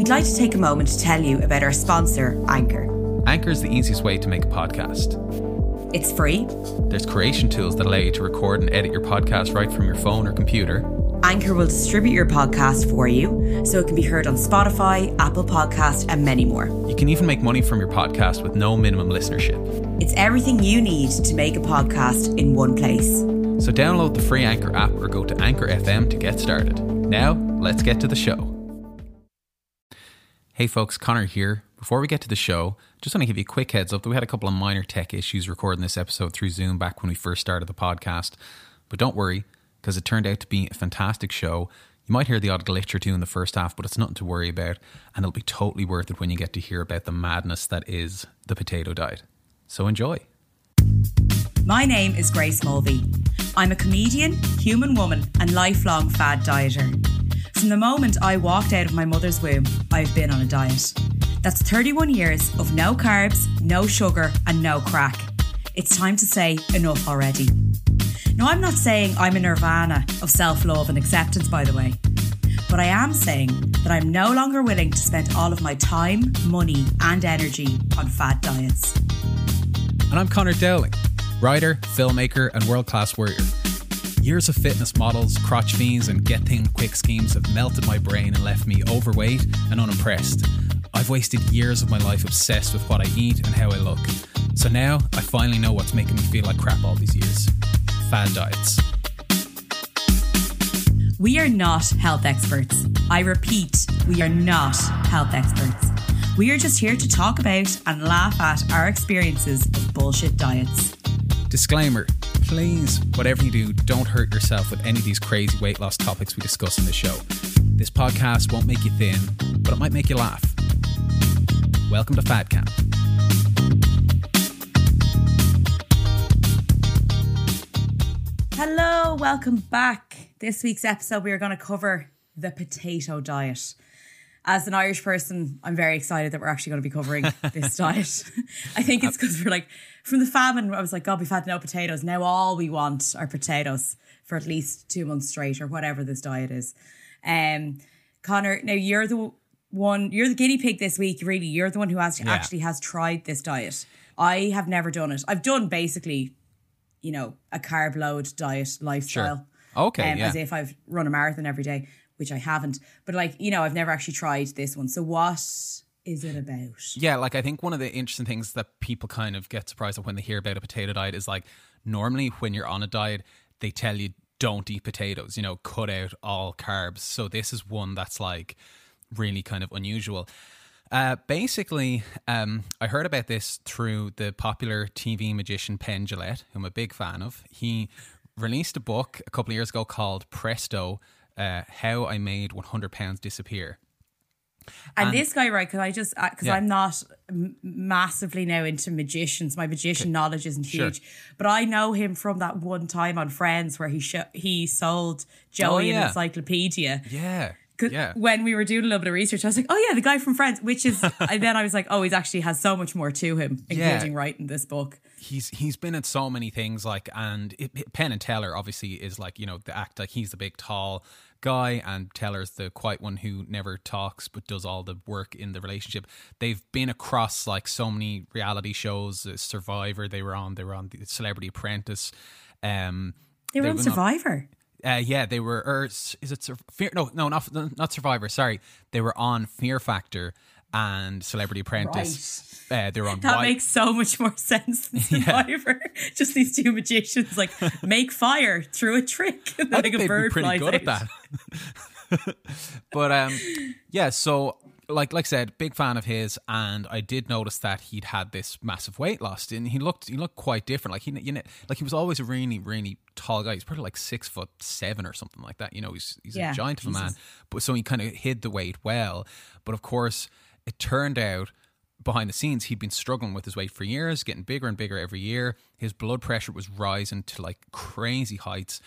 we'd like to take a moment to tell you about our sponsor, Anchor. Anchor is the easiest way to make a podcast. It's free. There's creation tools that allow you to record and edit your podcast right from your phone or computer. Anchor will distribute your podcast for you so it can be heard on Spotify, Apple Podcast, and many more. You can even make money from your podcast with no minimum listenership. It's everything you need to make a podcast in one place. So download the free Anchor app or go to Anchor FM to get started. Now, let's get to the show. Hey folks, Connor here. Before we get to the show, just want to give you a quick heads up that we had a couple of minor tech issues recording this episode through Zoom back when we first started the podcast. But don't worry, because it turned out to be a fantastic show. You might hear the odd glitch or two in the first half, but it's nothing to worry about, and it'll be totally worth it when you get to hear about the madness that is the potato diet. So enjoy. My name is Grace Mulvey. I'm a comedian, human woman, and lifelong fad dieter. From the moment I walked out of my mother's womb, I've been on a diet. That's 31 years of no carbs, no sugar, and no crack. It's time to say enough already. Now, I'm not saying I'm a nirvana of self love and acceptance, by the way, but I am saying that I'm no longer willing to spend all of my time, money, and energy on fad diets. And I'm Connor Dowling, writer, filmmaker, and world class warrior. Years of fitness models, crotch fiends, and get thin quick schemes have melted my brain and left me overweight and unimpressed. I've wasted years of my life obsessed with what I eat and how I look. So now I finally know what's making me feel like crap all these years fad diets. We are not health experts. I repeat, we are not health experts. We are just here to talk about and laugh at our experiences of bullshit diets. Disclaimer please, whatever you do, don't hurt yourself with any of these crazy weight loss topics we discuss in the show. This podcast won't make you thin, but it might make you laugh. Welcome to Fat Camp. Hello, welcome back. This week's episode, we are going to cover the potato diet. As an Irish person, I'm very excited that we're actually going to be covering this diet. I think it's because we're like, from the famine, I was like, God, we've had no potatoes. Now all we want are potatoes for at least two months straight or whatever this diet is. Um, Connor, now you're the one, you're the guinea pig this week, really. You're the one who has, Yeah. actually has tried this diet. I have never done it. I've done basically, you know, a carb load diet lifestyle. Okay, um, yeah. As if I've run a marathon every day, which I haven't. But like, you know, I've never actually tried this one. So what is it about? Yeah, like I think one of the interesting things that people kind of get surprised at when they hear about a potato diet is like normally when you're on a diet, they tell you don't eat potatoes, you know, cut out all carbs. So this is one that's like really kind of unusual. Uh, basically, um, I heard about this through the popular TV magician Penn Jillette, who I'm a big fan of. He released a book a couple of years ago called Presto uh, How I Made 100 Pounds Disappear. And, this guy, right? Because I just because Yeah. I'm not massively now into magicians. My magician knowledge isn't Sure. huge, but I know him from that one time on Friends where he sh- he sold Joey Oh, yeah. an encyclopedia. Yeah. Yeah. When we were doing a little bit of research, I was like, "Oh yeah, the guy from Friends," which is. and then I was like, "Oh, he actually has so much more to him, Yeah. including writing this book." he's he's been in so many things like and it, it- Penn and Teller obviously is like you know the act like he's the big tall guy and Teller's the quiet one who never talks but does all the work in the relationship. They've been across like so many reality shows, uh, Survivor they were on, they were on the Celebrity Apprentice. Um, They were on Survivor. Uh, yeah, they were. Or is it Sur- Fear? No, no, not not Survivor. Sorry, they were on Fear Factor and Celebrity Apprentice. Uh, they were on. That makes so much more sense than Survivor. Just these two magicians like make fire through a trick. And I like a bird be pretty flies good at that. but um, yeah. So like like I said, big fan of his, and I did notice that he'd had this massive weight loss, and he looked he looked quite different. Like he you know like he was always a really really tall guy. He's probably like six foot seven or something like that. You know, he's he's Yeah, a giant of a man. But so he kind of hid the weight well. But of course, it turned out behind the scenes he'd been struggling with his weight for years, getting bigger and bigger every year. His blood pressure was rising to like crazy heights.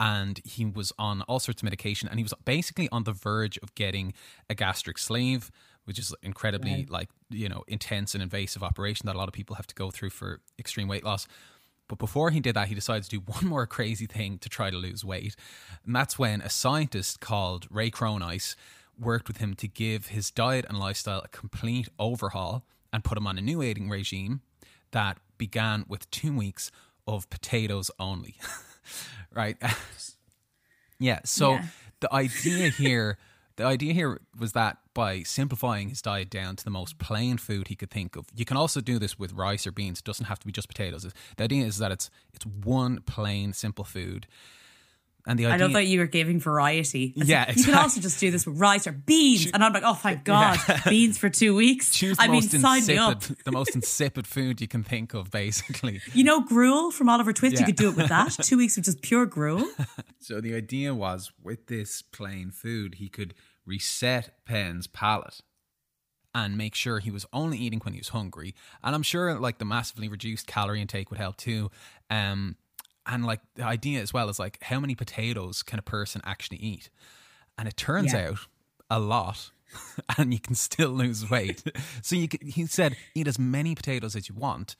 And he was on all sorts of medication, and he was basically on the verge of getting a gastric sleeve, which is incredibly like you know intense and invasive operation that a lot of people have to go through for extreme weight loss. But before he did that, he decided to do one more crazy thing to try to lose weight. And that's when a scientist called Ray Cronise worked with him to give his diet and lifestyle a complete overhaul and put him on a new eating regime that began with two weeks of potatoes only. right? yeah. So Yeah. the idea here, the idea here was that by simplifying his diet down to the most plain food he could think of, you can also do this with rice or beans. It doesn't have to be just potatoes. The idea is that it's it's one plain simple food. And the I idea, love that you were giving variety. It's Yeah, like, You can also just do this with rice or beans. and I'm like, oh, thank God. Beans for two weeks. choose I mean, sign me up. the most insipid food you can think of, basically. You know, gruel from Oliver Twist, Yeah. you could do it with that. Two weeks of just pure gruel. So the idea was with this plain food, he could reset Penn's palate and make sure he was only eating when he was hungry. And I'm sure like the massively reduced calorie intake would help too. Um, and like the idea as well is like how many potatoes can a person actually eat? And it turns Yeah. out a lot. And you can still lose weight. so you could, he said, eat as many potatoes as you want,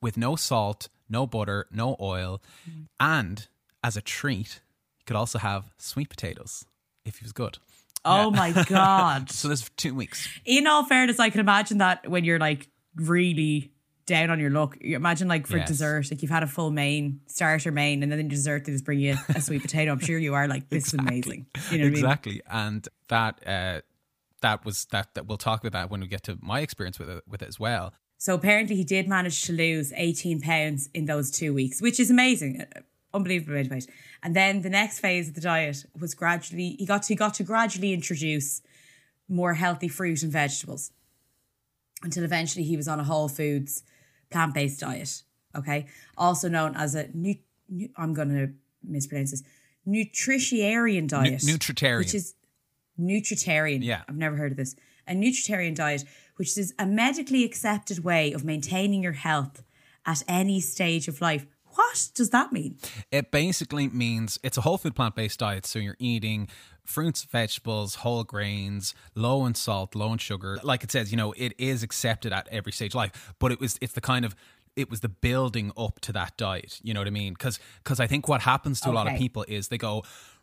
with no salt, no butter, no oil, mm-hmm. and as a treat, you could also have sweet potatoes if he was good. Oh my God. So there's two weeks. In all fairness, I can imagine that when you're like really down on your luck, you imagine like for Yes. dessert, like you've had a full main, starter main, and then in dessert they just bring you a sweet potato. I'm sure you are like, this is amazing. You know what exactly, and that uh, that was that. That we'll talk about that when we get to my experience with it, with it as well. So apparently he did manage to lose 18 pounds in those two weeks, which is amazing. Uh, Unbelievable amount of weight. And then the next phase of the diet was gradually he got to he got to gradually introduce more healthy fruit and vegetables until eventually he was on a whole foods plant-based diet. Okay. Also known as a nu- nu- I'm gonna mispronounce this nutritarian diet. nutritarian. Which is nutritarian. Yeah. I've never heard of this. A nutritarian diet, which is a medically accepted way of maintaining your health at any stage of life. What does that mean? It basically means it's a whole food plant based diet. So you're eating fruits, vegetables, whole grains, low in salt, low in sugar. Like it says, you know, it is accepted at every stage of life. But it was it's the kind of it was the building up to that diet. You know what I mean? Because because I think what happens to a lot of people is they go,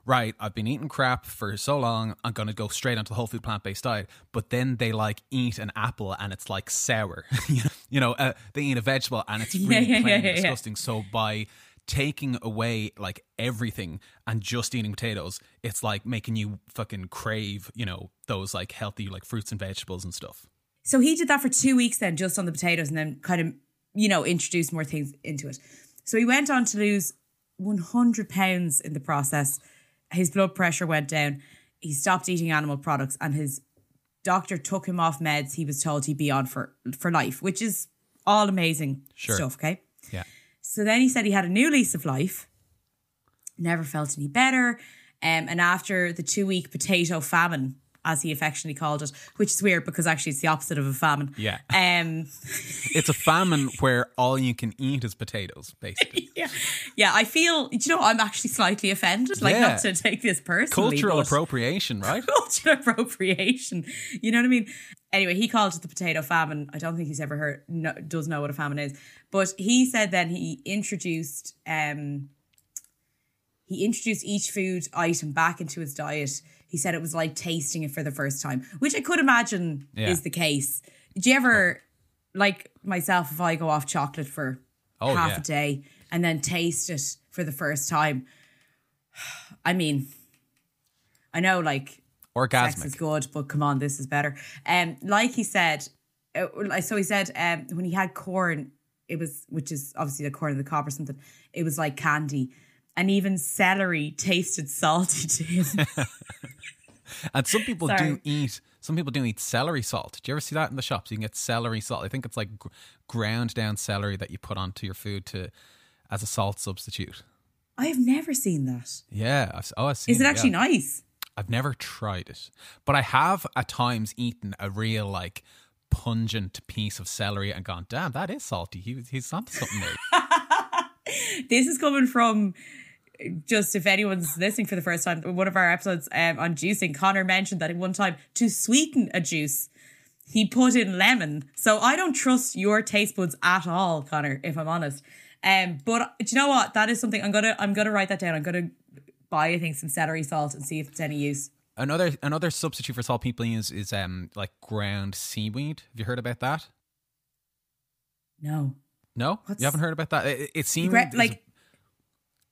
right, I've been eating crap for so long, I'm gonna go straight onto the whole food plant based diet. But then they like eat an apple and it's like sour. you know, uh, they eat a vegetable and it's really Yeah, yeah, plain yeah, and yeah, yeah. disgusting. So by taking away like everything and just eating potatoes, it's like making you fucking crave, you know, those like healthy like fruits and vegetables and stuff. So he did that for two weeks then, just on the potatoes, and then kind of, you know, introduced more things into it. So he went on to lose 100 pounds in the process. His blood pressure went down. He stopped eating animal products, and his doctor took him off meds he was told he'd be on for, for life, which is all amazing Sure. stuff, okay? Yeah. So then he said he had a new lease of life, never felt any better. Um, and after the two week potato famine, as he affectionately called it, which is weird because actually it's the opposite of a famine. Yeah. Um, It's a famine where all you can eat is potatoes, basically. yeah. Yeah. I feel, do you know, I'm actually slightly offended. Like, Yeah. not to take this personally. Cultural appropriation, right? cultural appropriation. You know what I mean? Anyway, he called it the potato famine. I don't think he's ever heard, no, does know what a famine is. But he said then he introduced, um, he introduced each food item back into his diet. He said it was like tasting it for the first time, which I could imagine Yeah. is the case. Do you ever, like myself, if I go off chocolate for Oh, half yeah. a day and then taste it for the first time? I mean, I know like sex is good, but come on, this is better. Um, like he said, uh, like- so he said um, when he had corn, it was which is obviously the corn of the cob or something. It was like candy, and even celery tasted salty to him. And some people do eat. Some people do eat celery salt. Do you ever see that in the shops? You can get celery salt. I think it's like gr- ground down celery that you put onto your food to as a salt substitute. I have never seen that. Yeah. I've, oh, I've seen Is it yeah. actually nice? I've never tried it, but I have at times eaten a real like pungent piece of celery and gone, damn, that is salty. He, he's onto something there. This is coming from just if anyone's listening for the first time, one of our episodes um, on juicing, Connor mentioned that at one time to sweeten a juice, he put in lemon. So I don't trust your taste buds at all, Connor, if I'm honest. Um, but do you know what? That is something I'm gonna I'm gonna write that down. I'm gonna buy I think some celery salt and see if it's any use. Another another substitute for salt people use is um like ground seaweed. Have you heard about that? No. No, What's- you haven't heard about that. It, it Gra- like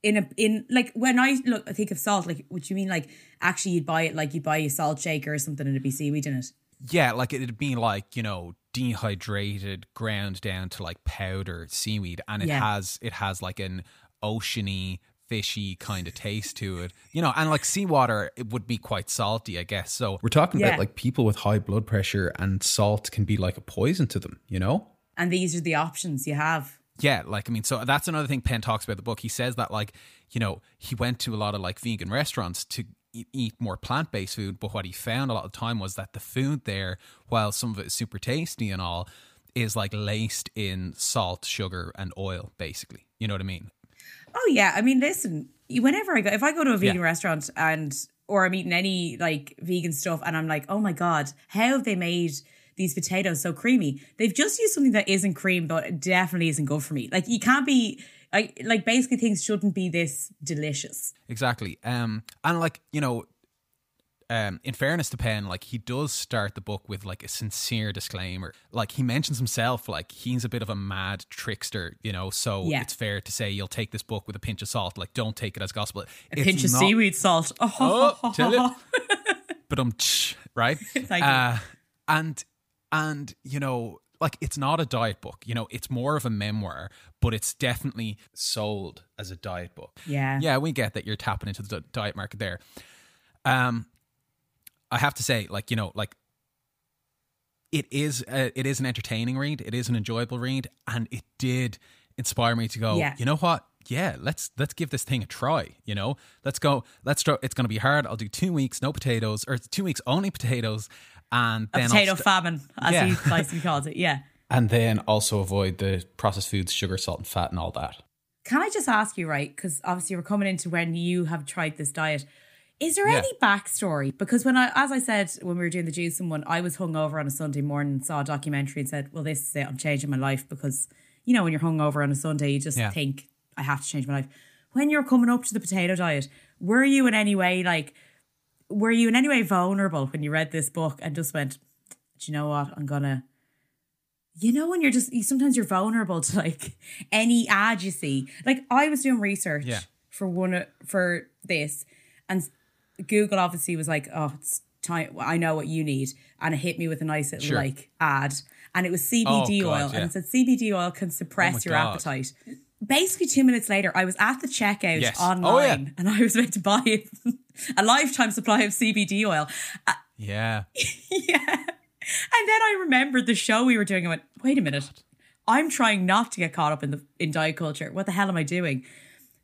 in a in like when I look I think of salt, like what you mean like actually you'd buy it like you'd buy a salt shaker or something and it'd be seaweed in it. yeah, like it'd be like you know dehydrated, ground down to like powder seaweed, and it Yeah. has it has like an oceany, fishy kind of taste to it. You know, and like seawater, it would be quite salty, I guess. So We're talking Yeah. about like people with high blood pressure and salt can be like a poison to them, you know? And these are the options you have. Yeah, like I mean, so that's another thing Penn talks about in the book. He says that like you know he went to a lot of like vegan restaurants to eat more plant based food, but what he found a lot of the time was that the food there, while some of it is super tasty and all, is like laced in salt, sugar, and oil. Basically, you know what I mean? Oh yeah, I mean, listen. Whenever I go, if I go to a vegan Yeah. restaurant and or I'm eating any like vegan stuff, and I'm like, oh my god, how have they made these potatoes so creamy? They've just used something that isn't cream, but it definitely isn't good for me. Like you can't be like like basically things shouldn't be this delicious. Exactly. Um, and like you know, um, in fairness to Penn, like he does start the book with like a sincere disclaimer. Like he mentions himself, like he's a bit of a mad trickster, you know. So Yeah. it's fair to say you'll take this book with a pinch of salt. Like don't take it as gospel. A pinch of seaweed salt. Oh, tell it. But um, right? Thank you. Uh, and and you know, like it's not a diet book. You know, it's more of a memoir, but it's definitely Sold as a diet book. Yeah. yeah, we get that you're tapping into the diet market there. Um, I have to say, like you know, like it is, a, it is an entertaining read. It is an enjoyable read, and it did inspire me to go. Yeah. You know what? Yeah, let's let's give this thing a try. You know, let's go. Let's try. It's going to be hard. I'll do two weeks no potatoes, or two weeks only potatoes, and A then potato st- famine, as Yeah. he nicely calls it. Yeah. And then also avoid the processed foods, sugar, salt, and fat, and all that. Can I just ask you, right? Because obviously we're coming into when you have tried this diet. Is there Yeah. any backstory? Because when I, as I said, when we were doing the juicing one, I was hungover on a Sunday morning, saw a documentary, and said, "Well, this is it. I'm changing my life." Because you know, when you're hungover on a Sunday, you just Yeah. think, "I have to change my life." When you're coming up to the potato diet, were you in any way like, were you in any way vulnerable when you read this book and just went, "Do you know what? I'm gonna." you know when you're just you, sometimes you're vulnerable to like any ad you see like i was doing research Yeah. for one for this and google obviously was like oh it's time i know what you need and it hit me with a nice little Sure. like ad and it was cbd Oh, God, oil yeah. and it said cbd oil can suppress Oh your God. appetite basically two minutes later i was at the checkout Yes. Oh, online yeah. and i was about to buy a lifetime supply of cbd oil Yeah, yeah. And then I remembered the show we were doing. I went, wait a minute. I'm trying not to get caught up in the in diet culture. What the hell am I doing?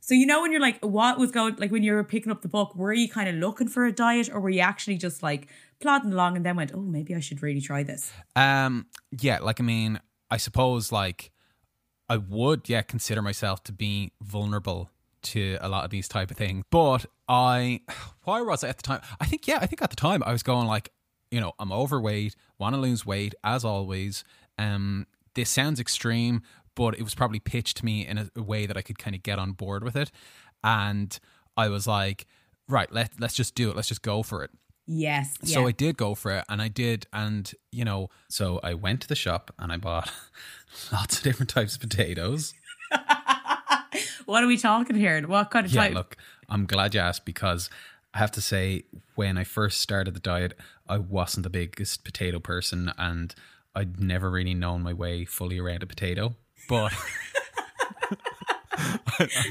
So you know when you're like, what was going like when you were picking up the book, were you kind of looking for a diet or were you actually just like plodding along and then went, oh, maybe I should really try this? Um, yeah, like I mean, I suppose like I would, yeah, consider myself to be vulnerable to a lot of these type of things. But I, why was I at the time? I think, yeah, I think at the time I was going like, you know, I'm overweight, want to lose weight as always. Um, this sounds extreme, but it was probably pitched to me in a, a way that I could kind of get on board with it, and I was like, right, let let's just do it, let's just go for it. Yes. Yeah. So I did go for it, and I did, and you know, So I went to the shop and I bought lots of different types of potatoes. what are we talking here? What kind of Yeah, type? look, I'm glad you asked because I have to say, when I first started the diet, I wasn't the biggest potato person and I'd never really known my way fully around a potato. but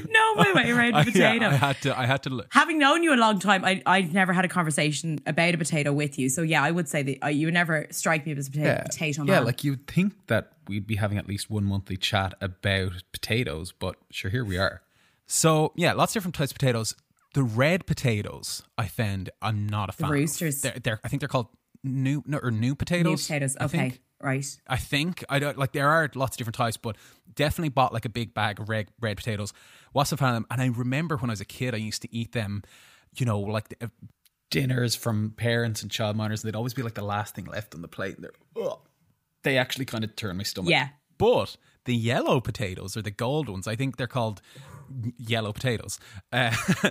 no way, way around a I, potato. yeah, I had to, I had to. look- Having known you a long time, I I've never had a conversation about a potato with you. So yeah, I would say that uh, you would never strike me as a potato, potato yeah, like you'd think that we'd be having at least one monthly chat about potatoes, but sure, here we are. So yeah, lots of different types of potatoes. The red potatoes, I found, I'm not a fan. of. roosters. They're, they're, I think they're called new no, or new New potatoes. potatoes. I Okay, think. Right. I think I don't like there are lots of different types, but definitely bought like a big bag of red red potatoes. Wasn't a fan of them, and I remember when I was a kid, I used to eat them. You know, like the, Dinners from parents and childminders, and they'd always be like the last thing left on the plate. And they're, ugh. they actually kind of turn my stomach. Yeah. But the yellow potatoes or the gold ones, I think they're called yellow potatoes. Uh,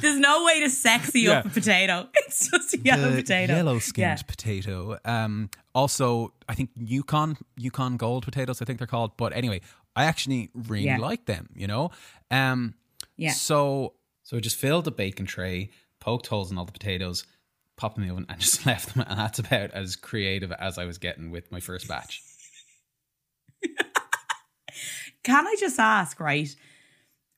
There's no way to sexy up a potato. It's just a yellow the potato. yellow skinned Yeah. potato. Um, also, I think Yukon Yukon Gold potatoes. I think they're called. But anyway, I actually really Yeah. like them. You know. Um, Yeah. So So I just filled the bacon tray, poked holes in all the potatoes, popped them in the oven, and just left them. And that's about as creative as I was getting with my first batch. Can I just ask, right?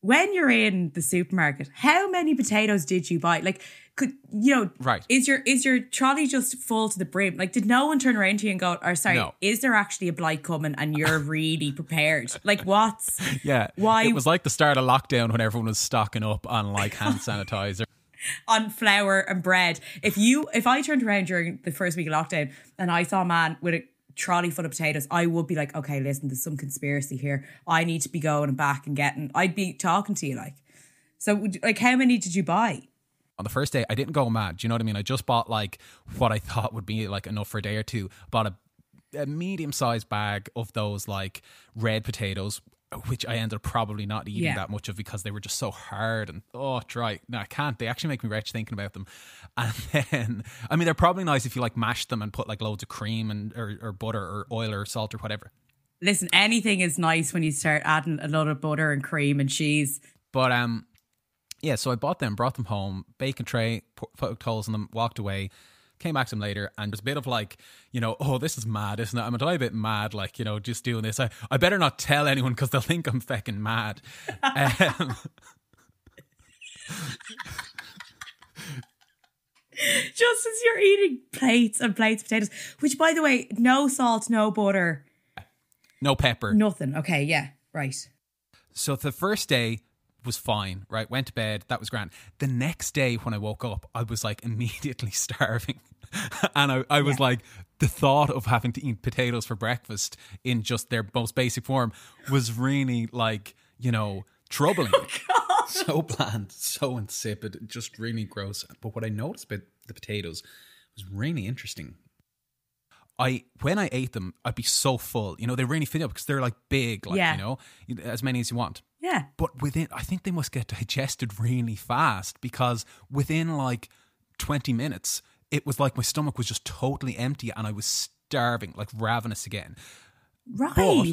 When you're in the supermarket, how many potatoes did you buy? Like, could you know? Right. Is your is your trolley just full to the brim? Like, did no one turn around to you and go, "Or sorry, No. is there actually a blight coming?" And you're really prepared? Like, what's yeah, Why- it was like the start of lockdown when everyone was stocking up on like hand sanitizer. on flour and bread. If you if I turned around during the first week of lockdown and I saw a man with a trolley full of potatoes, I would be like, okay, listen, there's some conspiracy here. I need to be going back and getting. I'd be talking to you like. So, like, how many did you buy? on the first day, I didn't go mad. Do you know what I mean? I just bought like what I thought would be like enough for a day or two. Bought a, a medium sized bag of those like red potatoes, which I ended up probably not eating Yeah. that much of because they were just so hard and oh dry. No, I can't. They actually make me wretched thinking about them. And then, I mean, they're probably nice if you like mash them and put like loads of cream and or, or butter or oil or salt or whatever. Listen, anything is nice when you start adding a lot of butter and cream and cheese. But um, yeah. So I bought them, brought them home, bacon tray, po- poked holes in them, walked away. Came back to him later, and there's a bit of like, you know, oh, this is mad, isn't it? I'm a bit mad, like, you know, just doing this. I, I better not tell anyone because they'll think I'm fucking mad. um, Just as you're eating plates and plates of potatoes, which, by the way, no salt, no butter, no pepper. nothing. Okay, yeah, right. So the first day was fine, right? Went to bed, that was grand. The next day when I woke up, I was like immediately starving. and I, I was Yeah. like, the thought of having to eat potatoes for breakfast in just their most basic form was really like, you know, troubling. Oh, so bland, so insipid, just really gross. But what I noticed about the potatoes was really interesting. I when I ate them, I'd be so full. You know, they really fill you up because they're like big, like Yeah. you know, as many as you want. Yeah. But within, I think they must get digested really fast because within like 20 minutes, it was like my stomach was just totally empty and I was starving, like ravenous again. Right. But,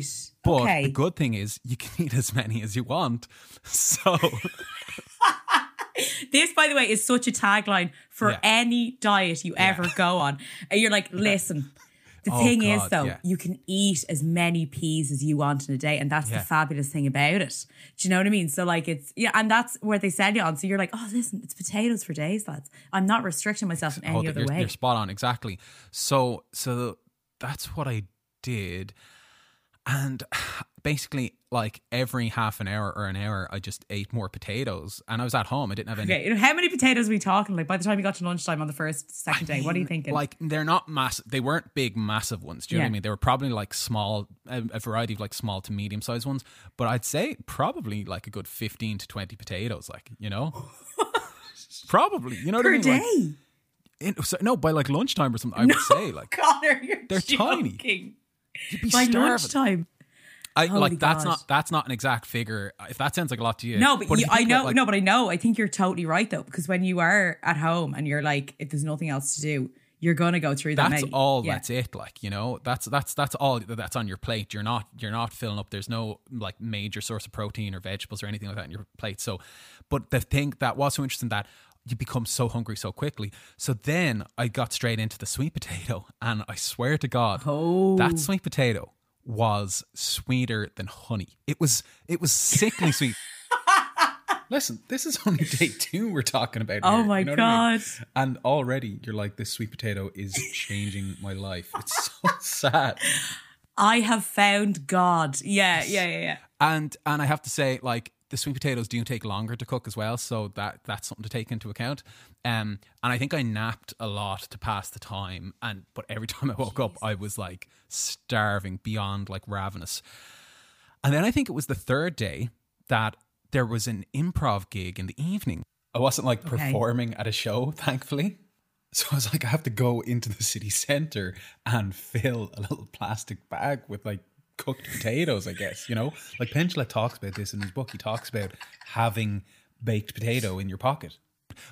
but okay. the good thing is you can eat as many as you want. So, This, by the way, is such a tagline for Yeah. any diet you ever go on. And you're like, listen, the Oh, thing is, though, yeah. you can eat as many peas as you want in a day. And that's Yeah. the fabulous thing about it. Do you know what I mean? So, like, it's, yeah, and that's where they sell you on. So you're like, oh, listen, it's potatoes for days, lads. I'm not restricting myself in any oh, other you're, way. you're spot on, exactly. So, so that's what I did. And basically, like every half an hour or an hour, I just ate more potatoes. And I was at home. I didn't have any Okay, how many potatoes are we talking? Like by the time you got to lunchtime on the first, second day, what are you thinking? Like they're not massive. They weren't big, massive ones. Do you know what I mean? They were probably like small, a, a variety of like small to medium sized ones. But I'd say probably like a good fifteen to twenty potatoes. Like you know, probably. You know what per I mean? day. Like, in, so, no, by like lunchtime or something. I would say like Connor, you're They're tiny. Joking. you'd be By starving. lunchtime. I Holy like that's God. not that's not an exact figure. If that sounds like a lot to you, No, but, if you, you I know, about, like, no, but I know. I think you're totally right though, because when you are at home and you're like, if there's nothing else to do, you're gonna go through that. that's many. all Yeah. that's it like you know that's that's that's all that's on your plate you're not you're not filling up there's no like major source of protein or vegetables or anything like that in your plate so but the thing that was so interesting that you become so hungry so quickly so then i got straight into the sweet potato and i swear to god Oh. that sweet potato was sweeter than honey it was it was sickly sweet Listen, this is only day two we're talking about. Oh here, my you know what I mean? God. And already you're like, this sweet potato is changing my life. It's so sad. I have found God. Yeah, yeah, yeah, yeah. and and I have to say, like the sweet potatoes do take longer to cook as well, so that that's something to take into account. Um, and I think I napped a lot to pass the time, and but every time I woke up, I was like starving beyond like ravenous. And then I think it was the third day that there was an improv gig in the evening. I wasn't like Okay. performing at a show, thankfully. So I was like, I have to go into the city center and fill a little plastic bag with like cooked potatoes, I guess, you know? Like Penn Jillette talks about this in his book. He talks about having baked potato in your pocket.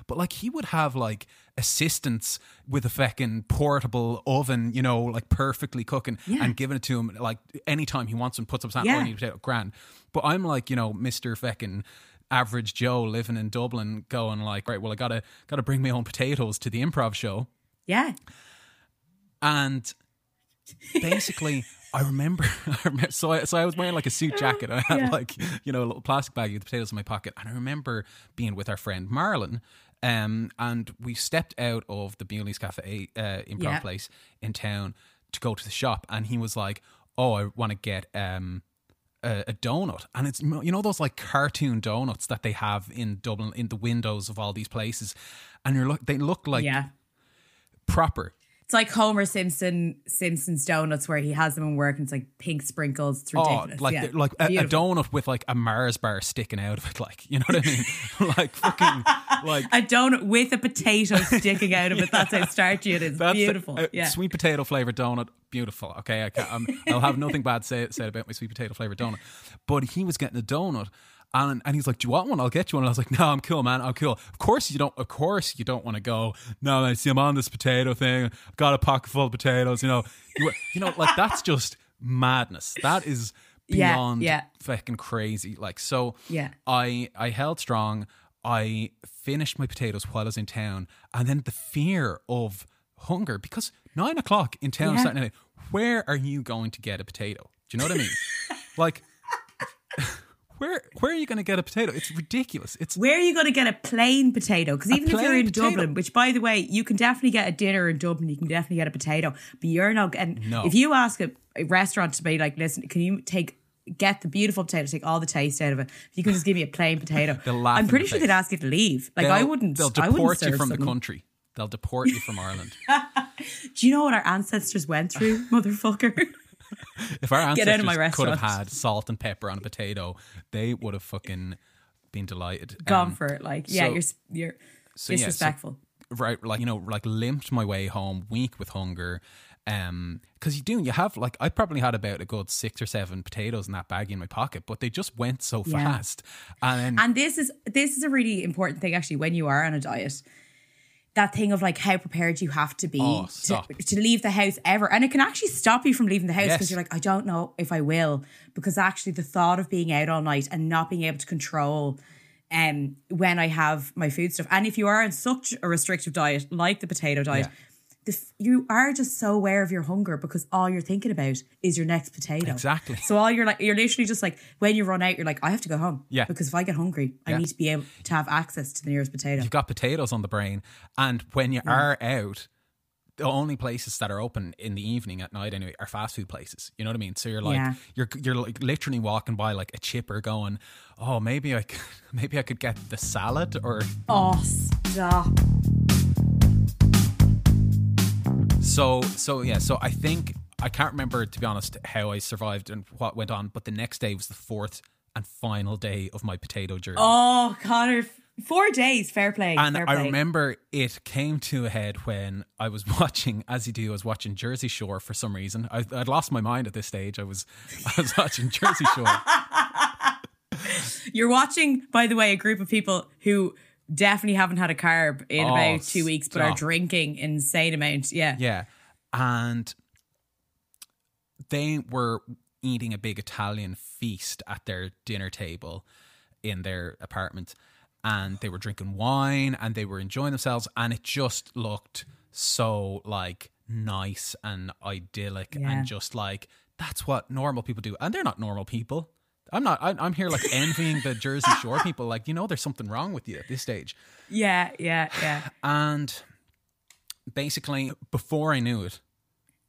But like he would have like assistants with a fucking portable oven, you know, like perfectly cooking Yeah. and giving it to him like anytime he wants and puts up something. Yeah. Oh, I a potato, grand. But I'm like, you know, Mister fucking average Joe living in Dublin, going like, right, well, I gotta gotta bring my own potatoes to the improv show, Yeah. and basically. I remember, I remember, so I, so I was wearing like a suit jacket. I had Yeah. like, you know, a little plastic bag with the potatoes in my pocket. And I remember being with our friend Marlon, um, and we stepped out of the Bewley's Cafe uh, improv Yeah. place in town to go to the shop. And he was like, oh, I want to get um, a, a donut. And it's, you know, those like cartoon donuts that they have in Dublin, in the windows of all these places. And you're look, they look like yeah. proper. It's like Homer Simpson Simpson's donuts where he has them in work and it's like pink sprinkles. It's Oh, ridiculous. like yeah. like a, a donut with like a Mars bar sticking out of it, like you know what I mean? like fucking like a donut with a potato sticking out of it. That's how starchy it is. that's Beautiful. a, a yeah. sweet potato flavored donut. Beautiful. Okay, I can't, um, I'll have nothing bad say said about my sweet potato flavored donut. But he was getting a donut. And, and he's like, "Do you want one? I'll get you one." And I was like, "No, I'm cool, man. I'm cool." Of course you don't. Of course you don't want to go. No, I See, I'm on this potato thing. I've got a pocket full of potatoes. You know, you, you know, like that's just madness. That is Yeah, beyond yeah. fucking crazy. Like so, Yeah. I I held strong. I finished my potatoes while I was in town, and then the fear of hunger because nine o'clock in town Yeah. Saturday night. Where are you going to get a potato? Do you know what I mean? like, where where are you going to get a potato? It's ridiculous. It's Where are you going to get a plain potato? Because even if you're in potato. Dublin, which by the way, you can definitely get a dinner in Dublin, you can definitely get a potato, but you're not getting. No. If you ask a, a restaurant to be like, listen, can you take get the beautiful potato, take all the taste out of it? If you can just give me a plain potato, I'm pretty sure face. they'd ask you to leave. Like I they'll- wouldn't. They'll I wouldn't deport you from the country. They'll deport you from Ireland. Do you know what our ancestors went through, motherfucker? If our ancestors out of my could have had salt and pepper on a potato, they would have fucking been delighted. Gone Um, for it. Like, yeah, so- you're you're so, yeah, so- disrespectful. right like you know like limped my way home weak with hunger um because you do you have like i probably had about a good six or seven potatoes in that bag in my pocket but they just went so Yeah. fast and then And this is this is a really important thing actually when you are on a diet. That thing of like how prepared you have to be Oh, to, to leave the house ever. And it can actually stop you from leaving the house Yes. because you're like, I don't know if I will. Because actually the thought of being out all night and not being able to control um when I have my food stuff. And if you are on such a restrictive diet, like the potato diet, Yeah. The, you are just so aware of your hunger because all you're thinking about is your next potato. Exactly. So all you're like, you're literally just like, when you run out, you're like, I have to go home. Yeah. Because if I get hungry, I need to be able to have access to the nearest potato. you've got potatoes on the brain and when you are out the only places that are open in the evening at night anyway are fast food places you know what i mean so you're like Yeah. you're you're like literally walking by like a chipper going oh maybe i c- maybe i could get the salad or Oh, stop. So so yeah, so I think I can't remember to be honest how I survived and what went on, but the next day was the fourth and final day of my potato journey. Oh, Connor, four days. Fair play. and fair I remember it came to a head when I was watching, as you do, I was watching Jersey Shore for some reason. I, I'd lost my mind at this stage. I was, I was watching Jersey Shore. You're watching, by the way, a group of people who definitely haven't had a carb in Oh, about two weeks, but are drinking insane amounts. Yeah. Yeah. And they were eating a big Italian feast at their dinner table in their apartment. And they were drinking wine and they were enjoying themselves. And it just looked so like nice and idyllic Yeah. and just like that's what normal people do. And they're not normal people. I'm not, I- I'm here like envying the Jersey Shore people. Like, you know, there's something wrong with you at this stage. Yeah, yeah, yeah. And basically, before I knew it,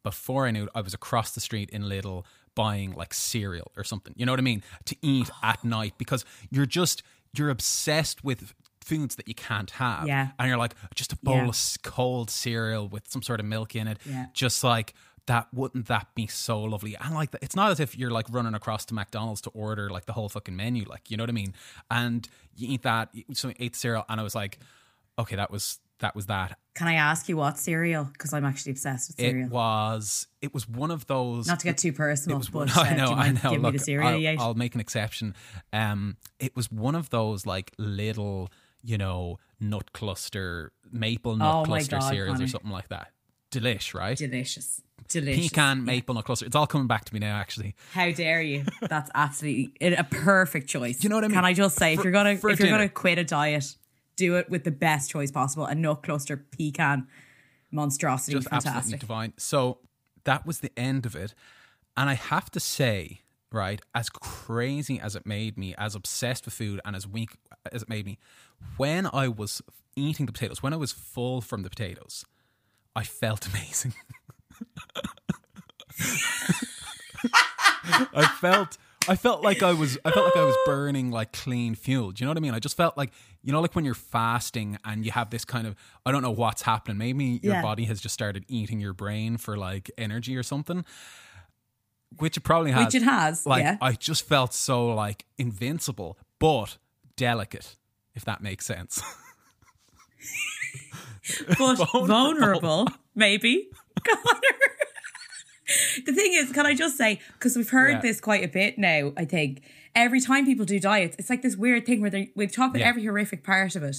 before I knew it, I was across the street in Lidl buying like cereal or something. You know what I mean? To eat at night because you're just you're obsessed with foods that you can't have. Yeah. And you're like, just a bowl Yeah. of cold cereal with some sort of milk in it. Yeah. Just like that wouldn't that be so lovely? And like it's not as if you're like running across to McDonald's to order like the whole fucking menu, like you know what I mean? And you eat that, so I ate cereal, and I was like, okay, that was that was that. Can I ask you what cereal? Because I'm actually obsessed with cereal. It was it was one of those Not to get too personal, It was but uh, I know, you I know. giving Look, me the cereal I'll. I'll make an exception. Um, it was one of those like little, you know, nut cluster, maple nut Oh cluster God, cereals or something like that. Delish, right? Delicious. Delicious. Pecan, maple nut cluster. It's all coming back to me now, actually. How dare you? That's absolutely a perfect choice. You know what I mean? Can I just say, if you're gonna if you're dinner. gonna quit a diet, do it with the best choice possible. A nut cluster pecan monstrosity, just absolutely divine. So that was the end of it. And I have to say, right, as crazy as it made me, as obsessed with food and as weak as it made me, when I was eating the potatoes, when I was full from the potatoes, I felt amazing. I felt I felt like I was I felt like I was burning like clean fuel. Do you know what I mean? I just felt like you know like when you're fasting and you have this kind of I don't know what's happening. Maybe your Yeah. body has just started eating your brain for like energy or something. Which it probably has. Which it has, Like yeah. I just felt so like invincible, but delicate, if that makes sense. but vulnerable, maybe. Connor. the thing is, can I just say, because we've heard Yeah. this quite a bit now, I think, every time people do diets, it's like this weird thing where they, we've talked about Yeah. every horrific part of it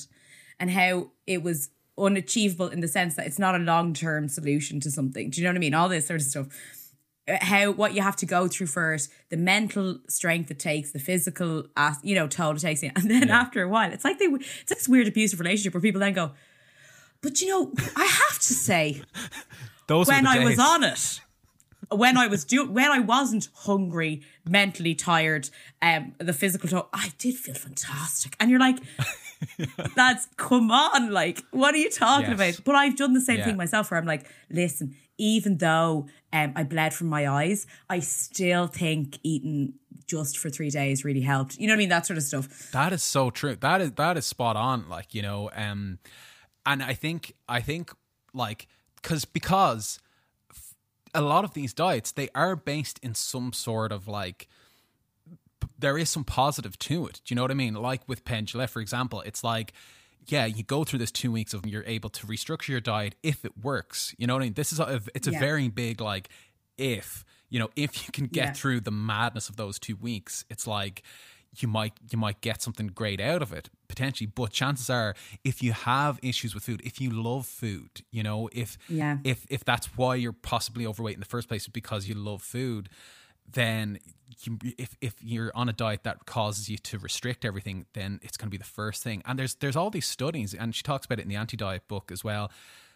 and how it was unachievable in the sense that it's not a long term solution to something. Do you know what I mean? All this sort of stuff. Uh, How what you have to go through first, the mental strength it takes, the physical, you know, toll it takes, and then after a while, it's like they, it's like this weird abusive relationship where people then go, but you know, I have to say, Those when I was on it, when I was do when I wasn't hungry, mentally tired, um, the physical toll, I did feel fantastic. And you're like, that's come on, like, what are you talking Yes. about? But I've done the same Yeah. thing myself where I'm like, listen, even though um, I bled from my eyes, I still think eating just for three days really helped. You know what I mean? That sort of stuff. That is so true. That is that is spot on. Like you know, um, and I think I think like because because a lot of these diets they are based in some sort of like there is some positive to it. Do you know what I mean? Like with Pendula, for example, it's like. Yeah, you go through this two weeks of you're able to restructure your diet if it works. You know what I mean? This is a it's a Yeah. very big like if you know if you can get Yeah. through the madness of those two weeks. It's like you might you might get something great out of it potentially but chances are if you have issues with food if you love food you know if Yeah. if if that's why you're possibly overweight in the first place because you love food then you, if if you're on a diet that causes you to restrict everything then it's going to be the first thing and there's there's all these studies and she talks about it in the anti-diet book as well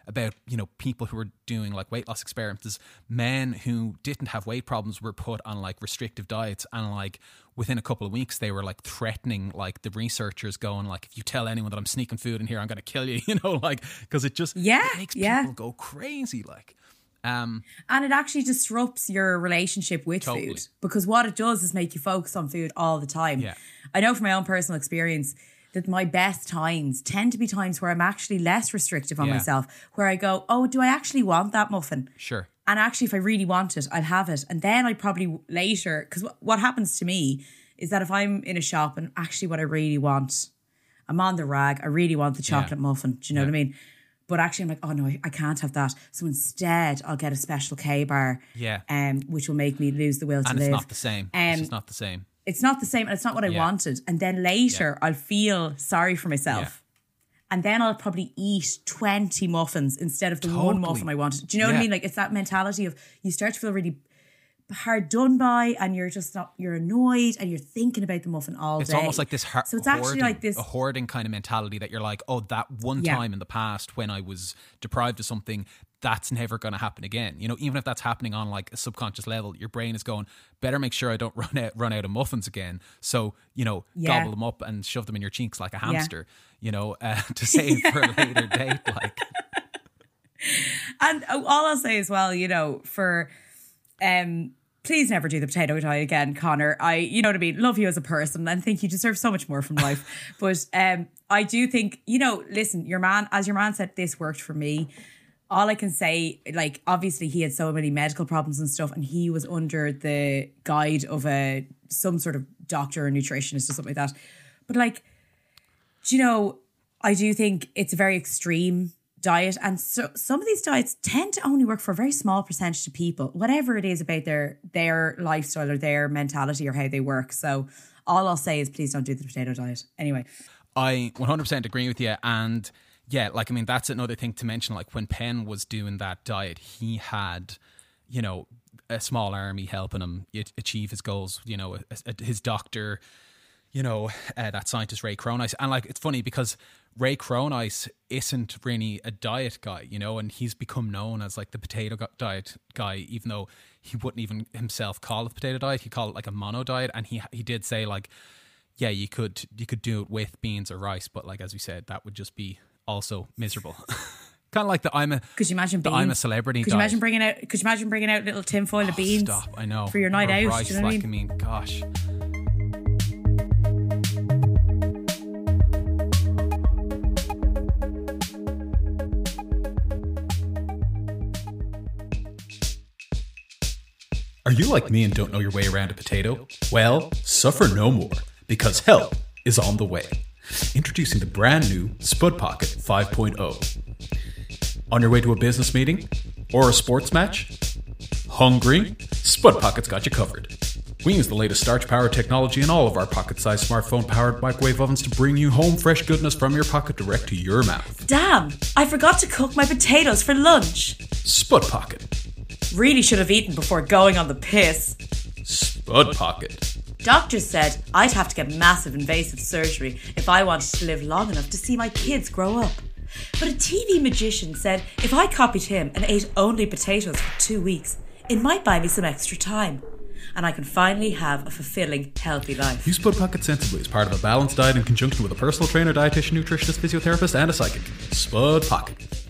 about you know people who were doing like weight loss experiments men who didn't have weight problems were put on like restrictive diets and like within a couple of weeks they were like threatening like the researchers going like if you tell anyone that i'm sneaking food in here i'm going to kill you you know like because it just Yeah, it makes yeah. people go crazy like um And it actually disrupts your relationship with Totally. food because what it does is make you focus on food all the time. Yeah. I know from my own personal experience that my best times tend to be times where I'm actually less restrictive on Yeah. myself, where I go, oh, do I actually want that muffin? sure And actually, if I really want it, I'll have it. And then I probably later, because what happens to me is that if I'm in a shop and actually what I really want, I'm on the rag, I really want the chocolate muffin. Do you know what I mean? But actually, I'm like, oh no, I- can't have that. So instead, I'll get a special K bar, Yeah. um, which will make me lose the will to and live. it's not the same it's Um, just not the same It's not the same, and it's not what I Yeah. wanted. And then later, I'll feel sorry for myself. Yeah. And then I'll probably eat 20 muffins instead of the one muffin I wanted. Do you know what I mean? Like, it's that mentality of you start to feel really hard done by, and you're just not, you're annoyed, and you're thinking about the muffin all It's day. It's almost like this har- So it's actually hoarding, like this. a hoarding kind of mentality that you're like, oh, that one Yeah. time in the past when I was deprived of something, that's never going to happen again. You know, even if that's happening on like a subconscious level, your brain is going, better make sure I don't run out run out of muffins again. So you know, Yeah. gobble them up and shove them in your cheeks like a hamster. You know, uh, to save for a later date. Like, And all I'll say as well, you know, for um please never do the potato diet again, Connor. I you know what I mean, love you as a person and think you deserve so much more from life. but um I do think, you know, listen, your man as your man said this worked for me. All I can say, like, obviously he had so many medical problems and stuff, and he was under the guide of a some sort of doctor or nutritionist or something like that. But like, do you know, I do think it's a very extreme diet and so some of these diets tend to only work for a very small percentage of people whatever it is about their their lifestyle or their mentality or how they work so all i'll say is please don't do the potato diet anyway I 100% agree with you. And yeah, like, I mean, that's another thing to mention. Like, when Penn was doing that diet, he had, you know, a small army helping him achieve his goals. You know, his doctor, you know, uh, that scientist Ray Cronise. And like, it's funny because Ray Cronise isn't really a diet guy, you know, and he's become known as like the potato diet guy, even though he wouldn't even himself call it a potato diet. He called it like a mono diet. And he, he did say like, yeah, you could you could do it with beans or rice, but like as we said, that would just be also miserable. kind of like the I'm a could you imagine the beans? I'm a celebrity. Could you imagine bringing out? Could you imagine bringing out little tinfoil oh, of beans? Stop! I know for your night or out. Rice, you know like I mean? I mean, gosh. Are you like me and don't know your way around a potato? Well, suffer no more, because help is on the way. Introducing the brand new Spud Pocket 5.0. On your way to a business meeting? Or a sports match? Hungry? Spud Pocket's got you covered. We use the latest starch power technology in all of our pocket sized smartphone powered microwave ovens to bring you home fresh goodness from your pocket direct to your mouth. Damn, I forgot to cook my potatoes for lunch. Spud Pocket. Really should have eaten before going on the piss. Spud Pocket. Doctors said I'd have to get massive invasive surgery if I wanted to live long enough to see my kids grow up. But a TV magician said if I copied him and ate only potatoes for two weeks, it might buy me some extra time. And I can finally have a fulfilling, healthy life. Spud Pocket sensibly as part of a balanced diet in conjunction with a personal trainer, dietitian, nutritionist, physiotherapist, and a psychic. Spud Pocket.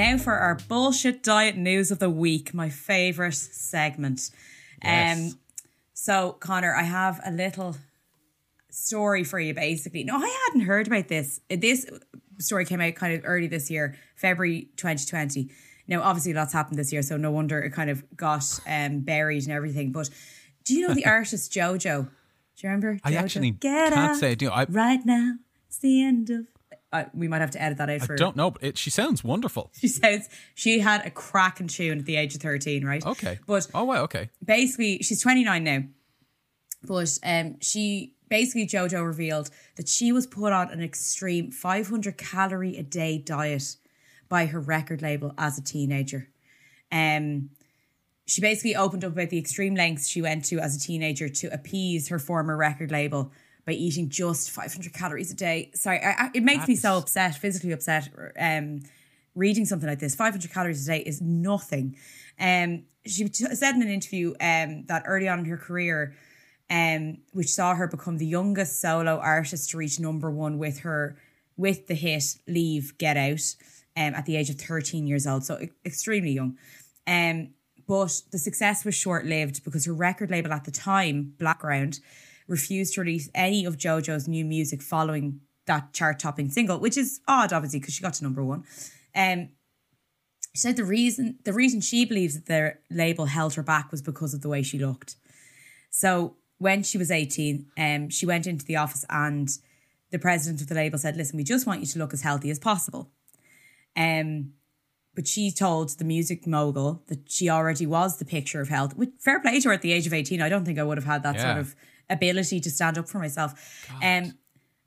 Now for our bullshit diet news of the week, my favorite segment. Yes. Um, so Connor, I have a little story for you. Basically, no, I hadn't heard about this. This story came out kind of early this year, February 2020. Now, obviously, lots happened this year, so no wonder it kind of got um, buried and everything. But do you know the artist JoJo? Do you remember? I actually Get can't say I do. I, right now, it's the end of uh, we might have to edit that out for. I don't know, but it, she sounds wonderful. She sounds. She had a cracking tune at the age of thirteen, right? Okay. But oh wow, okay. Basically, she's twenty nine now, but um, she basically JoJo revealed that she was put on an extreme five hundred calorie a day diet by her record label as a teenager. Um, she basically opened up about the extreme lengths she went to as a teenager to appease her former record label by eating just 500 calories a day. Sorry, I, I, it makes That's... me so upset, physically upset. Um, reading something like this, 500 calories a day is nothing. Um, she t- said in an interview um, that early on in her career, um, which saw her become the youngest solo artist to reach number one with her with the hit "Leave, Get Out" um, at the age of 13 years old, so extremely young. Um, but the success was short lived because her record label at the time, Blackground, refused to release any of JoJo's new music following that chart topping single, which is odd, obviously, because she got to number one. Um, she said the reason the reason she believes that their label held her back was because of the way she looked. So when she was 18, um, she went into the office and the president of the label said, Listen, we just want you to look as healthy as possible. Um, but she told the music mogul that she already was the picture of health. With fair play to her at the age of 18, I don't think I would have had that yeah. sort of ability to stand up for myself. Um,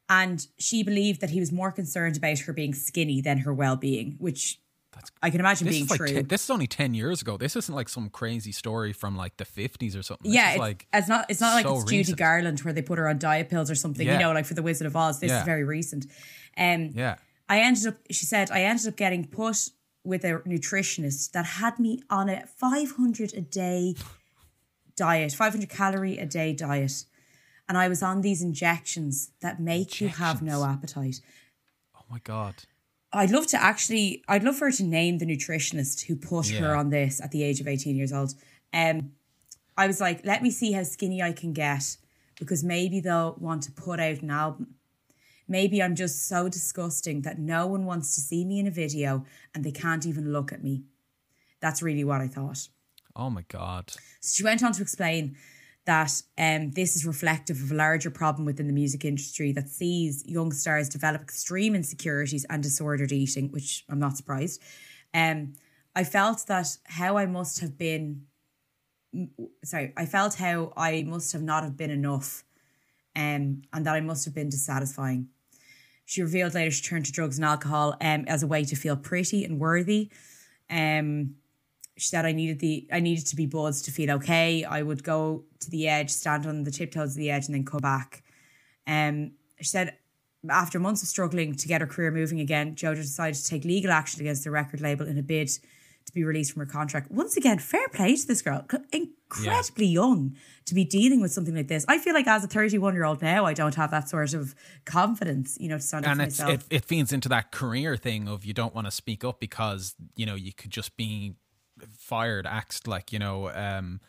and she believed that he was more concerned about her being skinny than her well being, which That's, I can imagine being like true. Ten, this is only ten years ago. This isn't like some crazy story from like the fifties or something. This yeah, it's, like it's not. It's not like so it's Judy recent. Garland where they put her on diet pills or something. Yeah. You know, like for the Wizard of Oz. This yeah. is very recent. Um, yeah. I ended up. She said I ended up getting put with a nutritionist that had me on a five hundred a day diet, five hundred calorie a day diet and I was on these injections that make injections. you have no appetite. Oh my god. I'd love to actually I'd love for her to name the nutritionist who put yeah. her on this at the age of 18 years old. Um I was like, let me see how skinny I can get because maybe they'll want to put out an album. Maybe I'm just so disgusting that no one wants to see me in a video and they can't even look at me. That's really what I thought. Oh my god. So she went on to explain that um, this is reflective of a larger problem within the music industry that sees young stars develop extreme insecurities and disordered eating, which I'm not surprised. Um, I felt that how I must have been, sorry, I felt how I must have not have been enough, um, and that I must have been dissatisfying. She revealed later she turned to drugs and alcohol um, as a way to feel pretty and worthy. Um, she said I needed the I needed to be buzzed to feel okay. I would go to the edge, stand on the tiptoes of the edge, and then come back. Um, she said after months of struggling to get her career moving again, Jojo decided to take legal action against the record label in a bid to be released from her contract. Once again, fair play to this girl. Incredibly yeah. young to be dealing with something like this. I feel like as a 31 year old now, I don't have that sort of confidence, you know, to stand and up for myself. It, it feeds into that career thing of you don't want to speak up because, you know, you could just be fired, axed, like, you know, um,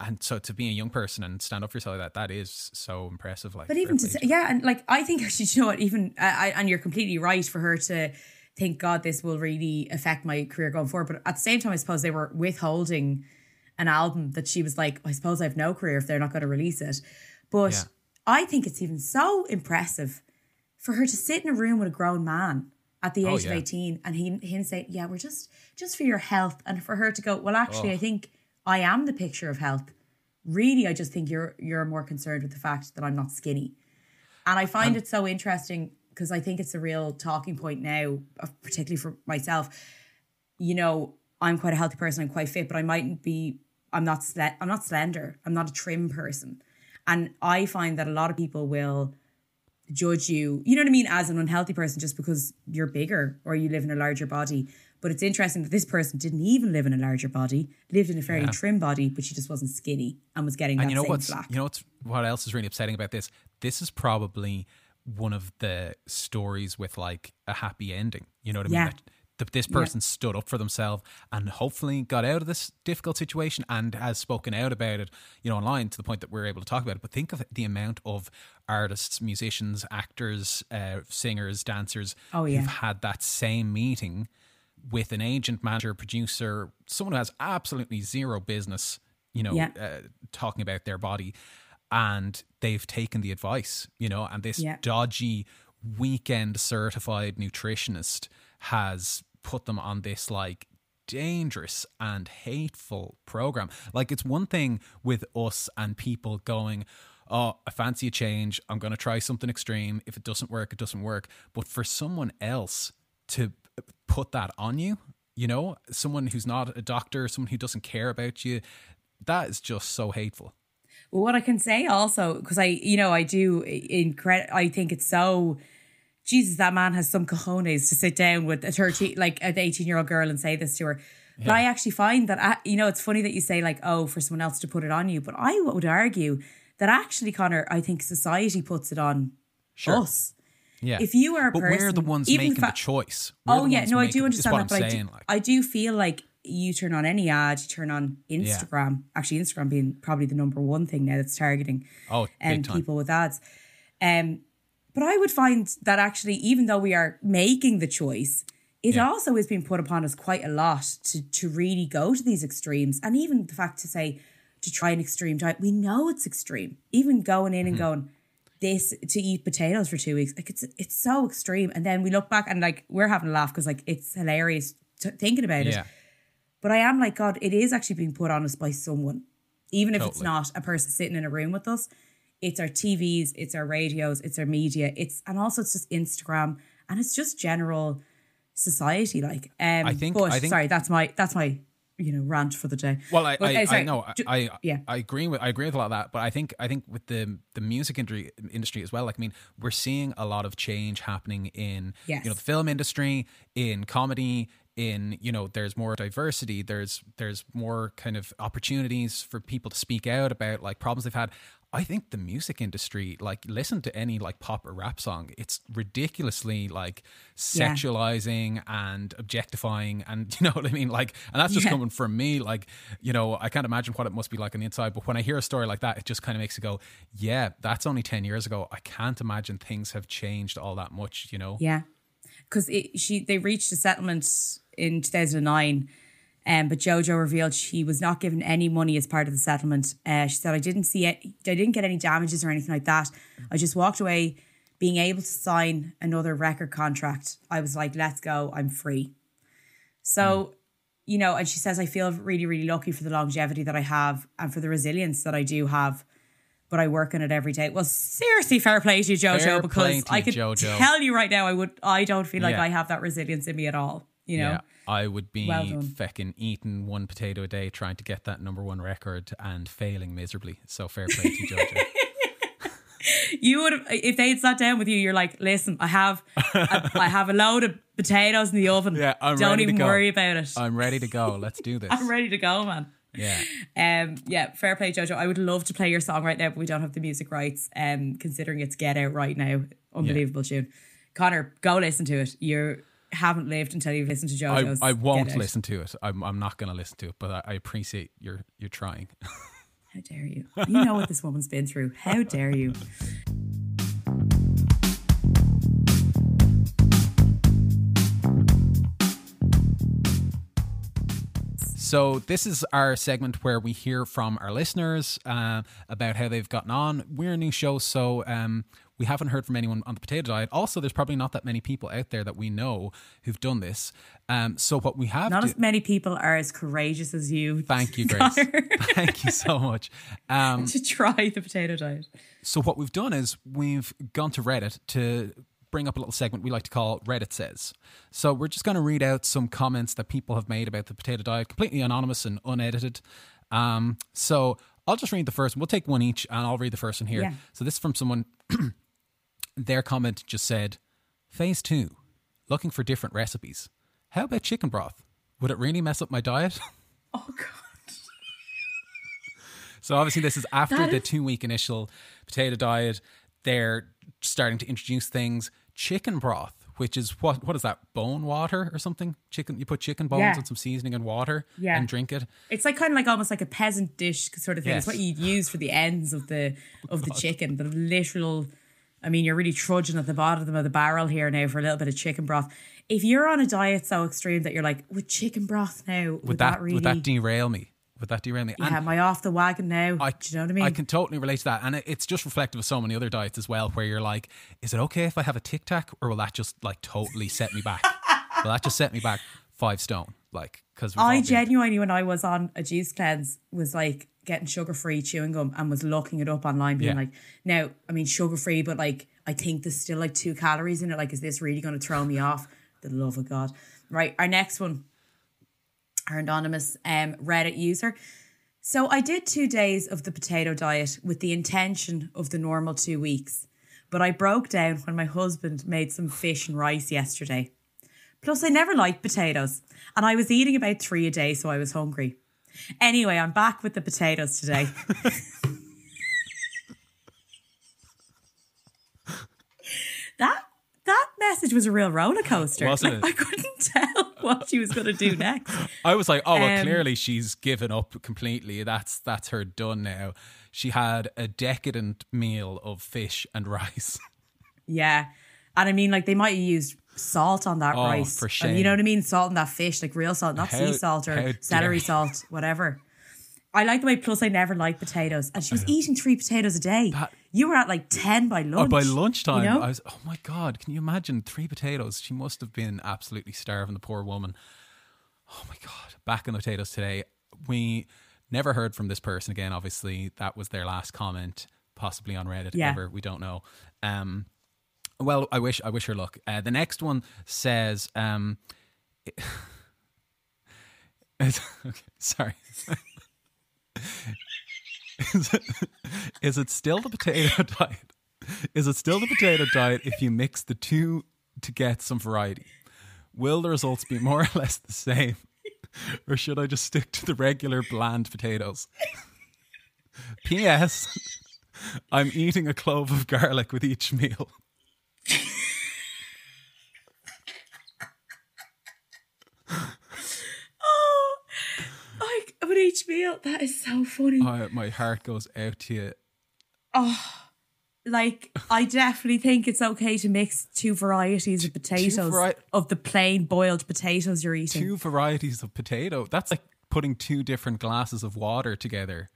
and so to be a young person and stand up for yourself like that that is so impressive like but even to say, yeah and like i think actually you know what? Even I, and you're completely right for her to think god this will really affect my career going forward. But at the same time i suppose they were withholding an album that she was like i suppose i have no career if they're not going to release it. But yeah. i think it's even so impressive for her to sit in a room with a grown man at the oh, age oh, yeah. of 18 and he, him say yeah we're just just for your health and for her to go well actually oh. i think I am the picture of health. Really, I just think you're you're more concerned with the fact that I'm not skinny. And I find um, it so interesting because I think it's a real talking point now, particularly for myself. You know, I'm quite a healthy person, I'm quite fit, but I mightn't be I'm not sle- I'm not slender. I'm not a trim person. And I find that a lot of people will judge you, you know what I mean, as an unhealthy person just because you're bigger or you live in a larger body. But it's interesting that this person didn't even live in a larger body, lived in a fairly yeah. trim body, but she just wasn't skinny and was getting and that you know same what's, flack. You know what's, what else is really upsetting about this? This is probably one of the stories with like a happy ending. You know what I mean? That, that this person yeah. stood up for themselves and hopefully got out of this difficult situation and has spoken out about it, you know, online to the point that we're able to talk about it. But think of the amount of artists, musicians, actors, uh, singers, dancers oh, yeah. who've had that same meeting with an agent, manager, producer, someone who has absolutely zero business, you know, yeah. uh, talking about their body, and they've taken the advice, you know, and this dodgy weekend certified nutritionist has put them on this like dangerous and hateful program. Like it's one thing with us and people going, oh, I fancy a change. I'm going to try something extreme. If it doesn't work, it doesn't work. But for someone else to put that on you, you know, someone who's not a doctor, someone who doesn't care about you, that is just so hateful. Well, what I can say also, because I, you know, I do incredible, I think it's so. Jesus, that man has some cojones to sit down with a 13, like an 18 year old girl and say this to her. Yeah. But I actually find that, uh, you know, it's funny that you say, like, oh, for someone else to put it on you. But I would argue that actually, Connor, I think society puts it on sure. us. Yeah. If you are a but person, we're the ones making fa- the choice. We're oh yeah, no, I do understand that, but I do, like. I do feel like you turn on any ad, you turn on Instagram. Yeah. Actually, Instagram being probably the number one thing now that's targeting oh and um, people with ads. Um, but I would find that actually, even though we are making the choice, it yeah. also is being put upon us quite a lot to to really go to these extremes, and even the fact to say to try an extreme diet, we know it's extreme. Even going in mm-hmm. and going, this to eat potatoes for two weeks. Like it's it's so extreme. And then we look back and like we're having a laugh because like it's hilarious t- thinking about yeah. it. But I am like God. It is actually being put on us by someone, even if totally. it's not a person sitting in a room with us. It's our TVs, it's our radios, it's our media, it's and also it's just Instagram and it's just general society. Like, um, I think. But, I think sorry, that's my that's my you know rant for the day. Well, I but, I, uh, I know I yeah I agree with I agree with a lot of that, but I think I think with the the music industry industry as well. Like I mean, we're seeing a lot of change happening in yes. you know the film industry, in comedy, in you know there's more diversity there's there's more kind of opportunities for people to speak out about like problems they've had I think the music industry, like, listen to any like pop or rap song, it's ridiculously like Yeah. sexualizing and objectifying, and you know what I mean. Like, and that's just Yeah. coming from me. Like, you know, I can't imagine what it must be like on the inside. But when I hear a story like that, it just kind of makes you go, "Yeah, that's only ten years ago. I can't imagine things have changed all that much." You know? Yeah, because she they reached a settlement in 2009, um, but JoJo revealed she was not given any money as part of the settlement. Uh, she said, "I didn't see it. I didn't get any damages or anything like that. I just walked away, being able to sign another record contract. I was like, let's go. I'm free." So. You know, and she says, I feel really, really lucky for the longevity that I have and for the resilience that I do have but I work on it every day. Well, seriously, fair play to you, JoJo, Fair because I could JoJo. tell you right now, I would, I don't feel like Yeah. I have that resilience in me at all. You know, Yeah, I would be Well done. fecking eating one potato a day trying to get that number one record and failing miserably. So fair play to Jojo. you would have if they had sat down with you. You're like, listen, I have, a, I have a load of potatoes in the oven. Yeah, I'm don't ready to even worry about it. I'm ready to go. Let's do this. I'm ready to go, man. Yeah. Um, yeah, fair play, Jojo. I would love to play your song right now, but we don't have the music rights. Um, considering it's Get Out right now, unbelievable tune. Connor, go listen to it. You haven't lived until you've listened to I, JoJo's. I won't listen to it. I'm, I'm not going to listen to it, but I, I appreciate your you're trying. How dare you? You know what this woman's been through. How dare you? So this is our segment where we hear from our listeners uh, about how they've gotten on. We're a new show, so um, we haven't heard from anyone on the potato diet. Also, there's probably not that many people out there that we know who've done this. Um, so what we have Not to- as many people are as courageous as you. Thank you, Grace. Thank you so much. Um, to try the potato diet. so what we've done is we've gone to Reddit to bring up a little segment we like to call Reddit Says. So we're just going to read out some comments that people have made about the potato diet, completely anonymous and unedited. Um, so I'll just read the first one. We'll take one each and I'll read the first one here. Yeah. So this is from someone, their comment just said, Phase two, looking for different recipes. How about chicken broth? Would it really mess up my diet? Oh god. So obviously, this is after That the is- two week initial potato diet. They're starting to introduce things. Chicken broth, which is what what is that? Bone water or something? Chicken. You put chicken bones Yeah. and some seasoning and water Yeah. and drink it. It's like kind of like almost like a peasant dish sort of thing. Yes. It's what you'd use for the ends of the of the oh, chicken. The literal I mean, you're really trudging at the bottom of the barrel here now for a little bit of chicken broth. If you're on a diet so extreme that you're like, with chicken broth now, would, Would that, that, really would that derail me? Would that derail me? yeah, am I off the wagon now? I, Do you know what I mean? I can totally relate to that. And it- it's just reflective of so many other diets as well, where you're like, is it okay if I have a tic tac or will that just like totally set me back? will that just set me back five stone? Like, because I genuinely, when I was on a juice cleanse, was like getting sugar free chewing gum and was looking it up online, being Yeah. like, now, I mean, sugar free, but like, I think there's still like two calories in it. Like, is this really going to throw me off? The love of God. Right. Our next one, our anonymous um, Reddit user. So I did two days of the potato diet with the intention of the normal two weeks, but I broke down when my husband made some fish and rice yesterday. Plus, I never liked potatoes, and I was eating about three a day, so I was hungry. Anyway, I'm back with the potatoes today. that that message was a real roller coaster. Wasn't Like, it? I couldn't tell what she was going to do next. I was like, oh, well, Um, clearly she's given up completely. That's that's her done now. She had a decadent meal of fish and rice. Yeah. And I mean, like, they might have used salt on that Oh, rice. for shame. you know what I mean? Salt on that fish, like real salt, not How- sea salt or celery salt, whatever. I like the way, plus, I never liked potatoes. And she was eating three potatoes a day. That- you were at like 10 by Oh, lunch. by lunchtime, You know? I was. Oh my god! Can you imagine three potatoes? She must have been absolutely starving. The poor woman. Oh my god! Back on the potatoes today. We never heard from this person again. Obviously, that was their last comment, possibly on Reddit. Yeah. Ever we don't know. Um, well, I wish I wish her luck. Uh, the next one says, um, okay, sorry. is, it, is it still the potato diet? Is it still the potato diet if you mix the two to get some variety? Will the results be more or less the same? Or should I just stick to the regular bland potatoes? P.S. I'm eating a clove of garlic with each meal. Oh, each meal, that is so funny. Oh, my heart goes out to you. Oh, like I definitely think it's okay to mix two varieties of potatoes vari- of the plain boiled potatoes you're eating. Two varieties of potato. That's like putting two different glasses of water together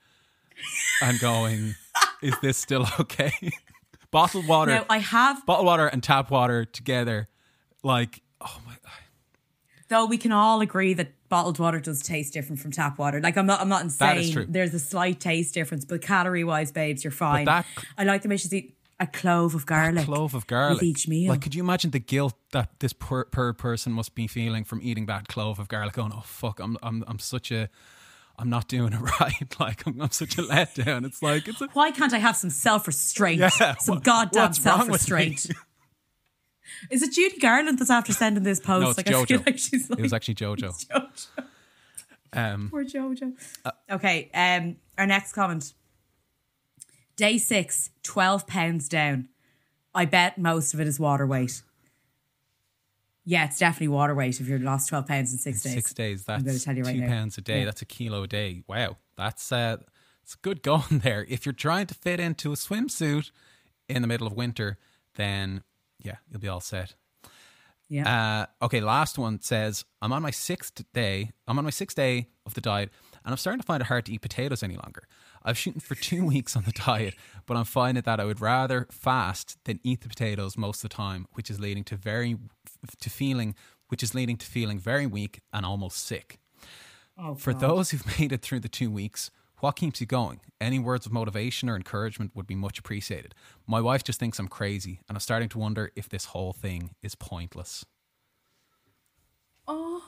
and going, is this still okay? Bottled water. Now I have, bottled water and tap water together. Like, oh my though we can all agree that bottled water does taste different from tap water. Like I'm not, I'm not insane. There's a slight taste difference, but calorie wise, babes, you're fine. that- I like the way she's eat a clove of garlic. clove of garlic with each meal. Like, could you imagine the guilt that this per, per person must be feeling from eating that clove of garlic? Going, oh fuck, I'm I'm I'm such a, I'm not doing it right. Like, I'm, I'm such a letdown. It's like it's a Why can't I have some self restraint? Yeah, some what- goddamn self restraint. Is it Judy Garland that's after sending this post? no, it's like I feel JoJo. like she's like it was actually JoJo. JoJo. Um, Poor Jojo. okay, um, our next comment. Day six, 12 pounds down. I bet most of it is water weight. Yeah, it's definitely water weight if you're lost 12 pounds in six days. six days. I'm gonna tell you right two now. pounds a day. Yeah. That's a kilo a day. Wow, that's uh, it's good going there. If you're trying to fit into a swimsuit in the middle of winter, then yeah, you'll be all set. Yeah. Uh, okay, last one says I'm on my sixth day. I'm on my sixth day of the diet, and I'm starting to find it hard to eat potatoes any longer. I've shooting for two weeks on the diet, but I'm finding that I would rather fast than eat the potatoes most of the time, which is leading to very to feeling, which is leading to feeling very weak and almost sick. oh, For God. those who've made it through the two weeks, what keeps you going? Any words of motivation or encouragement would be much appreciated. My wife just thinks I'm crazy, and I'm starting to wonder if this whole thing is pointless. Oh,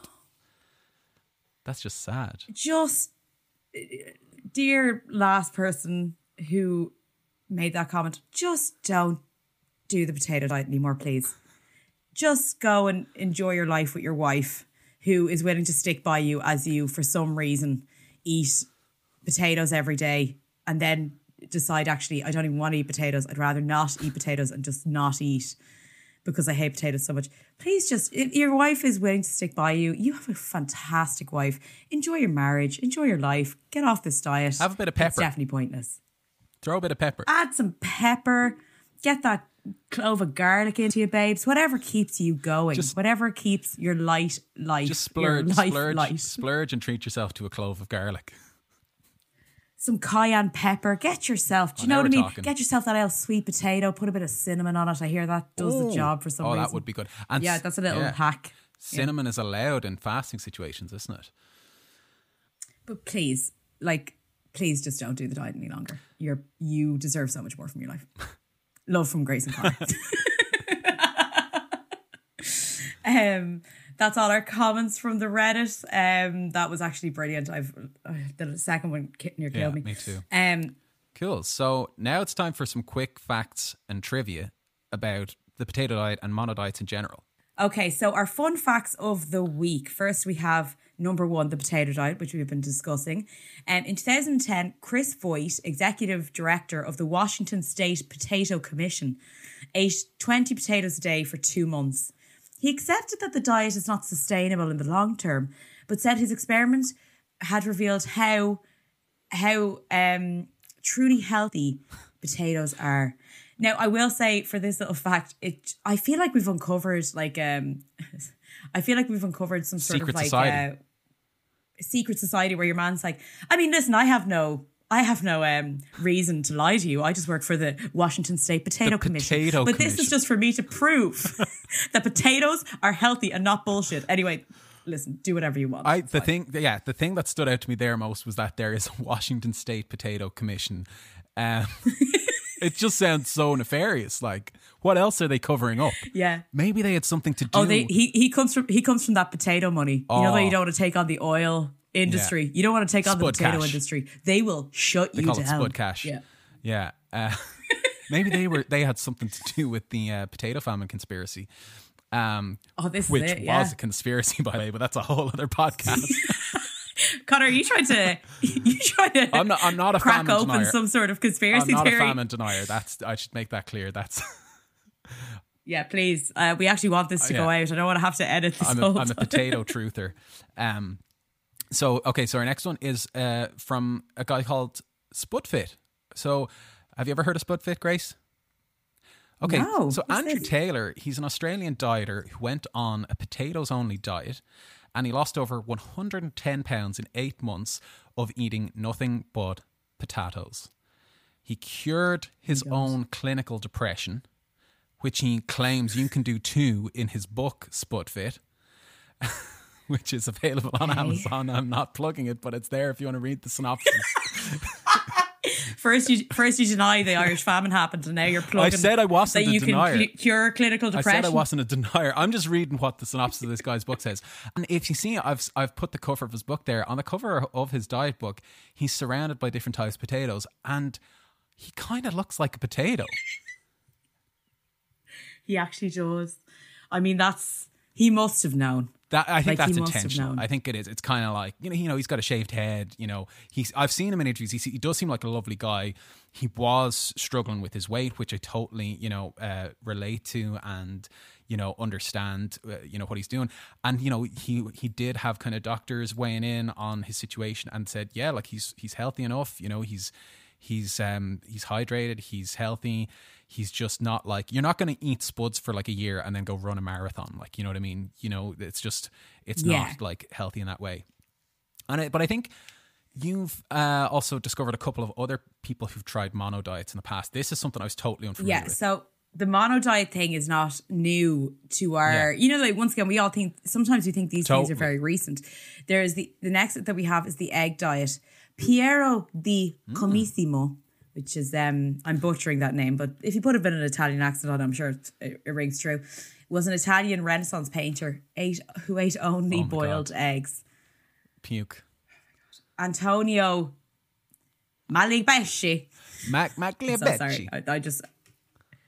That's just sad. just dear last person who made that comment, just don't do the potato diet anymore, please. Just go and enjoy your life with your wife who is willing to stick by you as you, for some reason, eat potatoes every day and then decide, actually, I don't even want to eat potatoes. I'd rather not eat potatoes and just not eat because I hate potatoes so much. Please just, if your wife is willing to stick by you, you have a fantastic wife. Enjoy your marriage, enjoy your life, get off this diet. Have a bit of It's pepper. definitely pointless. Throw a bit of pepper. Add some pepper, get that clove of garlic into you, babes. Whatever keeps you going, Just- whatever keeps your light light, Just splurge, life splurge, light. splurge, and treat yourself to a clove of garlic. Some cayenne pepper. Get yourself. Do you Oh, know what I mean? talking. Get yourself that old sweet potato. Put a bit of cinnamon on it. I hear that does the job for some oh, reason. that would be good. And yeah, that's a little yeah. hack. Cinnamon is allowed in fasting situations, isn't it? But please, like, please just don't do the diet any longer. You're you deserve so much more from your life. Love from Grace and Connor. um, that's all our comments from the Reddit. Um, that was actually brilliant. I've uh, the second one near Yeah, killed me. me too. Um, Cool. So now it's time for some quick facts and trivia about the potato diet and mono diets in general. Okay, so our fun facts of the week. First, we have number one, the potato diet, which we've been discussing. Um, in 2010, Chris Voigt, executive director of the Washington State Potato Commission, ate 20 potatoes a day for two months. He accepted that the diet is not sustainable in the long term, but said his experiment had revealed how how um, truly healthy potatoes are. Now, I will say for this little fact, it I feel like we've uncovered like um, I feel like we've uncovered some sort Secret of like society. Uh, secret society where your man's like, I mean, listen, I have no. I have no um, reason to lie to you. I just work for the Washington State Potato The Commission. Potato but this is just for me to prove that potatoes are healthy and not bullshit. Anyway, listen, do whatever you want. I the fine. thing, yeah, the thing that stood out to me there most was that there is a Washington State Potato Commission. Um, it just sounds so nefarious. Like, what else are they covering up? Yeah. Maybe they had something to do. Oh, they, he he comes from he comes from that potato money. You know Oh. that you don't want to take on the oil industry. You don't want to take on the potato cash. industry. They will shut they you call it down. spud cash. Yeah. yeah. Uh, maybe they were they had something to do with the uh, potato famine conspiracy. Um, Oh, this which is it. was a conspiracy, by the way, but that's a whole other podcast. Connor, you trying to you trying to I'm not. I'm not a crack famine open denier. some sort of conspiracy I'm not theory? a famine denier. That's. I should make that clear. That's. Yeah, please. Uh, we actually want this to Uh, go out. I don't want to have to edit this I'm a, I'm a potato truther. Um, so okay, so our next one is uh, from a guy called Spudfit. So, have you ever heard of Spudfit, Grace? Okay, No, so Andrew? Taylor, he's an Australian dieter who went on a potatoes only diet, and he lost over 110 pounds in eight months of eating nothing but potatoes. He cured his own clinical depression, which he claims you can do too in his book Spudfit, which is available on Okay. Amazon. I'm not plugging it, but it's there if you want to read the synopsis. First, you first you deny the Irish famine happened, and now you're plugging. I said I wasn't that a you can denier. cl- cure clinical depression. I said I wasn't a denier. I'm just reading what the synopsis of this guy's book says. And if you see, I've I've put the cover of his book there. On the cover of his diet book, he's surrounded by different types of potatoes, and he kind of looks like a potato. He actually does. I mean, that's he must have known. That I think Like, that's intentional. I think it is. It's kind of like you know, you know, he's got a shaved head. You know, he's. I've seen him in interviews. He, he does seem like a lovely guy. He was struggling with his weight, which I totally you know uh, relate to and you know understand. Uh, you know what he's doing, and you know he he did have kind of doctors weighing in on his situation and said, yeah, like he's he's healthy enough. You know, he's he's um he's hydrated. He's healthy. He's just not like you're not going to eat spuds for like a year and then go run a marathon. Like you know what I mean? You know, it's just it's Yeah. not like healthy in that way. And I, but I think you've uh, also discovered a couple of other people who've tried mono diets in the past. This is something I was totally unfamiliar with. Yeah. with. So the mono diet thing is not new to our. Yeah. You know, like once again, we all think sometimes we think these things are very recent. There is the the next that we have is the egg diet. Piero di Mm. Which is um I'm butchering that name, but if you put a bit of an Italian accent on, it, I'm sure it, it, it rings true. Was an Italian Renaissance painter, ate who ate only Oh boiled eggs. Puke. Antonio Malibesci. Mac Mac So sorry, I, I just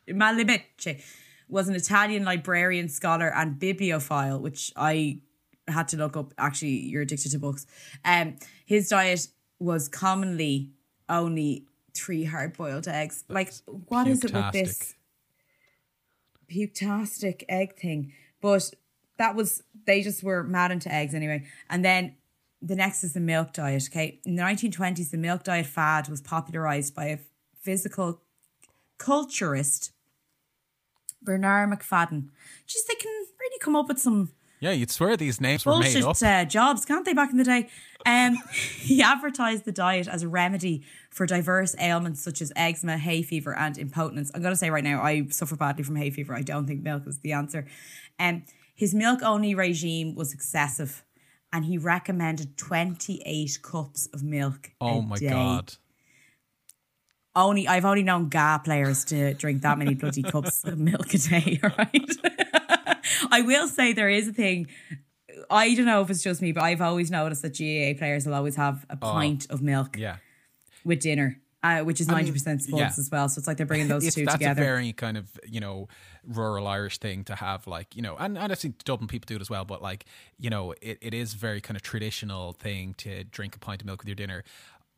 Malibecce was an Italian librarian, scholar, and bibliophile, which I had to look up. Actually, you're addicted to books. Um, his diet was commonly only three hard-boiled eggs. Like, what is it with this putastic egg thing? But that was they just were mad into eggs anyway. And then the next is the milk diet. Okay, in the 1920s, the milk diet fad was popularized by a physical culturist, Bernard Macfadden. Just they can really come up with some Yeah, you'd swear these names were made up. uh, jobs, can't they? Back in the day, um, he advertised the diet as a remedy for diverse ailments such as eczema, hay fever, and impotence. I'm going to say right now, I suffer badly from hay fever. I don't think milk is the answer. Um, his milk only regime was excessive, and he recommended 28 cups of milk. Oh my day. god. Only I've only known GAA players to drink that many bloody cups of milk a day, right? I will say there is a thing. I don't know if it's just me, but I've always noticed that GAA players will always have a pint of milk Oh. Yeah. with dinner, uh, which is ninety percent sports yeah. as well. So it's like they're bringing those It's, two that's together. That's a very kind of you know rural Irish thing to have like you know and, and I've seen Dublin people do it as well but like you know it, it is very kind of traditional thing to drink a pint of milk with your dinner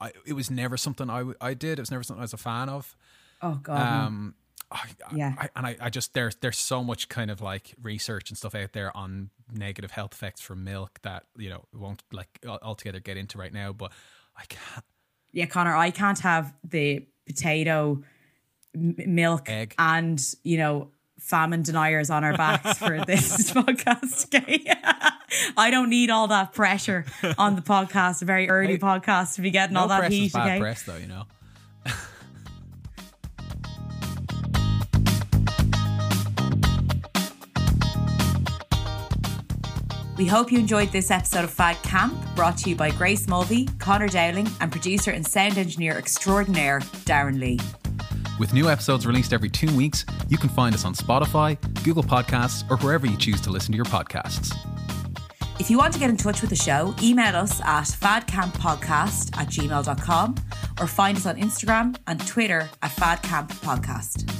I, it was never something I, w- I did it was never something I was a fan of oh god, um I, I- Yeah. I, and I, I just there's there's so much kind of like research and stuff out there on negative health effects from milk that you know won't like altogether get into right now but I can't yeah, Connor, I can't have the potato m- milk Egg. and you know famine deniers on our backs for this podcast. I don't need all that pressure on the podcast. A very early Hey, podcast to be getting no all that heat. bad Okay, press though you know we hope you enjoyed this episode of Fad Camp, brought to you by Grace Mulvey, Connor Dowling, and producer and sound engineer extraordinaire Darren Lee. With new episodes released every two weeks, you can find us on Spotify, Google Podcasts, or wherever you choose to listen to your podcasts. If you want to get in touch with the show, email us at fadcamppodcast at gmail.com or find us on Instagram and Twitter at fadcamppodcast.